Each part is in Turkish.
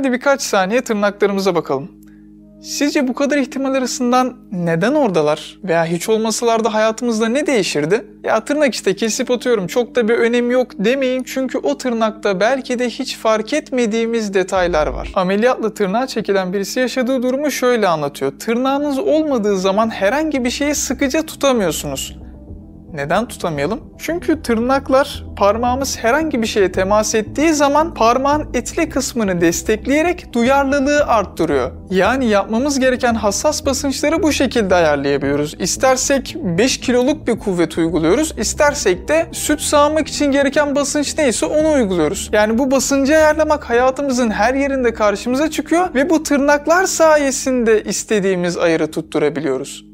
Hadi birkaç saniye tırnaklarımıza bakalım. Sizce bu kadar ihtimal arasından neden oradalar? Veya hiç olmasalar da hayatımızda ne değişirdi? Ya tırnak işte kesip atıyorum çok da bir önemi yok demeyin çünkü o tırnakta belki de hiç fark etmediğimiz detaylar var. Ameliyatla tırnağa çekilen birisi yaşadığı durumu şöyle anlatıyor. Tırnağınız olmadığı zaman herhangi bir şeyi sıkıca tutamıyorsunuz. Neden tutamayalım? Çünkü tırnaklar parmağımız herhangi bir şeye temas ettiği zaman parmağın etli kısmını destekleyerek duyarlılığı arttırıyor. Yani yapmamız gereken hassas basınçları bu şekilde ayarlayabiliyoruz. İstersek 5 kiloluk bir kuvvet uyguluyoruz, istersek de süt sağmak için gereken basınç neyse onu uyguluyoruz. Yani bu basıncı ayarlamak hayatımızın her yerinde karşımıza çıkıyor ve bu tırnaklar sayesinde istediğimiz ayarı tutturabiliyoruz.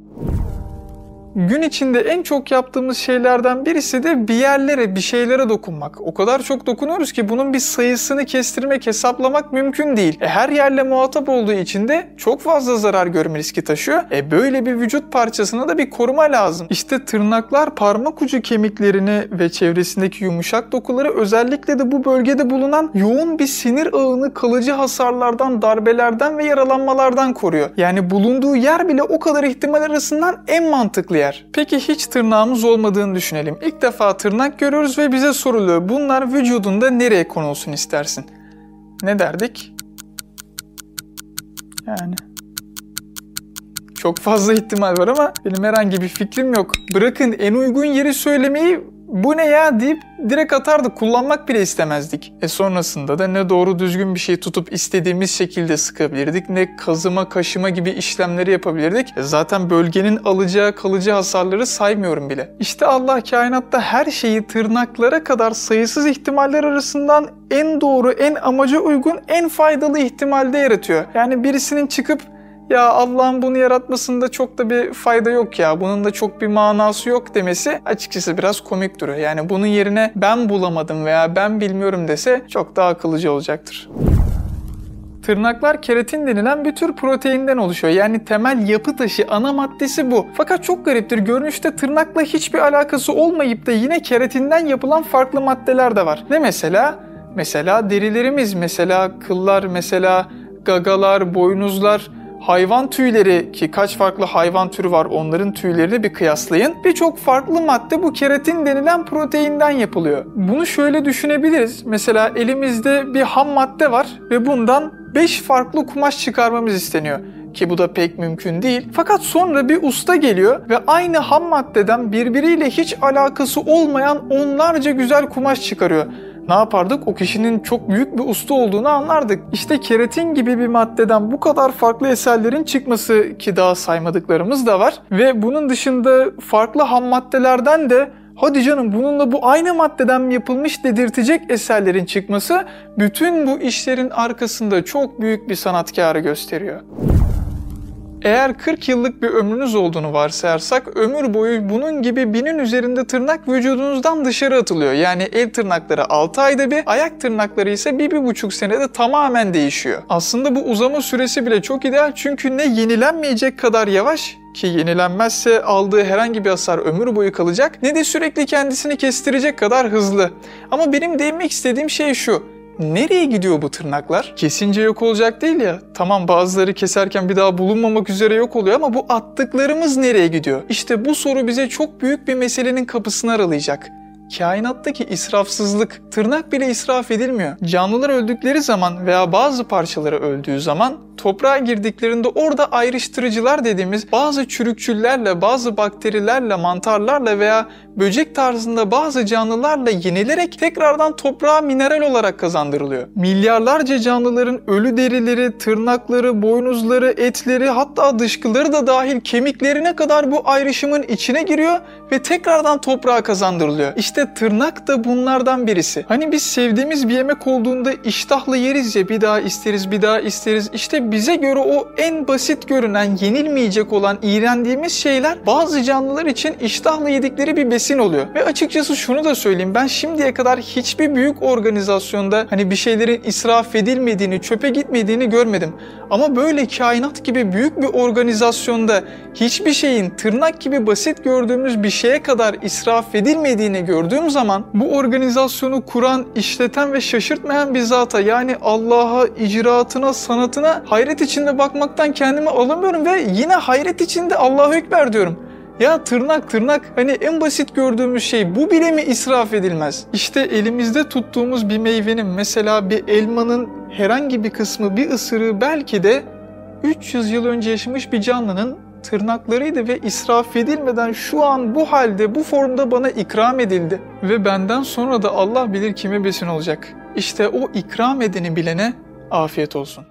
Gün içinde en çok yaptığımız şeylerden birisi de bir yerlere, bir şeylere dokunmak. O kadar çok dokunuyoruz ki bunun bir sayısını kestirmek, hesaplamak mümkün değil. E, her yerle muhatap olduğu için de çok fazla zarar görme riski taşıyor. E böyle bir vücut parçasına da bir koruma lazım. İşte tırnaklar parmak ucu kemiklerini ve çevresindeki yumuşak dokuları özellikle de bu bölgede bulunan yoğun bir sinir ağını kalıcı hasarlardan, darbelerden ve yaralanmalardan koruyor. Yani bulunduğu yer bile o kadar ihtimal arasından en mantıklı yer yer. Peki hiç tırnağımız olmadığını düşünelim. İlk defa tırnak görüyoruz ve bize soruluyor. Bunlar vücudunda nereye konulsun istersin? Ne derdik? Yani çok fazla ihtimal var ama benim herhangi bir fikrim yok. Bırakın en uygun yeri söylemeyi bu ne ya deyip direkt atardık. Kullanmak bile istemezdik. E sonrasında da ne doğru düzgün bir şey tutup istediğimiz şekilde sıkabilirdik ne kazıma kaşıma gibi işlemleri yapabilirdik. E zaten bölgenin alacağı kalıcı hasarları saymıyorum bile. İşte Allah kainatta her şeyi tırnaklara kadar sayısız ihtimaller arasından en doğru, en amaca uygun, en faydalı ihtimalde yaratıyor. Yani birisinin çıkıp ya Allah'ın bunu yaratmasında çok da bir fayda yok ya, bunun da çok bir manası yok demesi açıkçası biraz komik duruyor. Yani bunun yerine ben bulamadım veya ben bilmiyorum dese çok daha akıllıca olacaktır. Tırnaklar keratin denilen bir tür proteinden oluşuyor. Yani temel yapı taşı, ana maddesi bu. Fakat çok gariptir. Görünüşte tırnakla hiçbir alakası olmayıp da yine keratinden yapılan farklı maddeler de var. Ne mesela? Mesela derilerimiz, mesela kıllar, mesela gagalar, boynuzlar, hayvan tüyleri ki kaç farklı hayvan türü var onların tüylerini bir kıyaslayın. Birçok farklı madde bu keratin denilen proteinden yapılıyor. Bunu şöyle düşünebiliriz. Mesela elimizde bir ham madde var ve bundan 5 farklı kumaş çıkarmamız isteniyor ki bu da pek mümkün değil. Fakat sonra bir usta geliyor ve aynı ham maddeden birbiriyle hiç alakası olmayan onlarca güzel kumaş çıkarıyor ne yapardık? O kişinin çok büyük bir usta olduğunu anlardık. İşte keratin gibi bir maddeden bu kadar farklı eserlerin çıkması ki daha saymadıklarımız da var. Ve bunun dışında farklı ham maddelerden de hadi canım bununla bu aynı maddeden mi yapılmış dedirtecek eserlerin çıkması bütün bu işlerin arkasında çok büyük bir sanatkarı gösteriyor. Eğer 40 yıllık bir ömrünüz olduğunu varsayarsak ömür boyu bunun gibi binin üzerinde tırnak vücudunuzdan dışarı atılıyor. Yani el tırnakları 6 ayda bir, ayak tırnakları ise 1-1,5 senede tamamen değişiyor. Aslında bu uzama süresi bile çok ideal çünkü ne yenilenmeyecek kadar yavaş ki yenilenmezse aldığı herhangi bir hasar ömür boyu kalacak ne de sürekli kendisini kestirecek kadar hızlı. Ama benim değinmek istediğim şey şu. Nereye gidiyor bu tırnaklar? Kesince yok olacak değil ya. Tamam bazıları keserken bir daha bulunmamak üzere yok oluyor ama bu attıklarımız nereye gidiyor? İşte bu soru bize çok büyük bir meselenin kapısını aralayacak. Kainattaki israfsızlık, tırnak bile israf edilmiyor. Canlılar öldükleri zaman veya bazı parçaları öldüğü zaman toprağa girdiklerinde orada ayrıştırıcılar dediğimiz bazı çürükçüllerle, bazı bakterilerle, mantarlarla veya böcek tarzında bazı canlılarla yenilerek tekrardan toprağa mineral olarak kazandırılıyor. Milyarlarca canlıların ölü derileri, tırnakları, boynuzları, etleri hatta dışkıları da dahil kemiklerine kadar bu ayrışımın içine giriyor ve tekrardan toprağa kazandırılıyor. İşte tırnak da bunlardan birisi. Hani biz sevdiğimiz bir yemek olduğunda iştahla yeriz ya bir daha isteriz bir daha isteriz. İşte bize göre o en basit görünen, yenilmeyecek olan, iğrendiğimiz şeyler bazı canlılar için iştahla yedikleri bir besin oluyor. Ve açıkçası şunu da söyleyeyim. Ben şimdiye kadar hiçbir büyük organizasyonda hani bir şeylerin israf edilmediğini, çöpe gitmediğini görmedim. Ama böyle kainat gibi büyük bir organizasyonda hiçbir şeyin tırnak gibi basit gördüğümüz bir şeye kadar israf edilmediğini gördüğüm zaman bu organizasyonu kuran, işleten ve şaşırtmayan bir zata yani Allah'a, icraatına, sanatına hayret içinde bakmaktan kendimi alamıyorum ve yine hayret içinde Allahu Ekber diyorum. Ya tırnak tırnak hani en basit gördüğümüz şey bu bile mi israf edilmez? İşte elimizde tuttuğumuz bir meyvenin mesela bir elmanın herhangi bir kısmı bir ısırığı belki de 300 yıl önce yaşamış bir canlının tırnaklarıydı ve israf edilmeden şu an bu halde bu formda bana ikram edildi. Ve benden sonra da Allah bilir kime besin olacak. İşte o ikram edeni bilene afiyet olsun.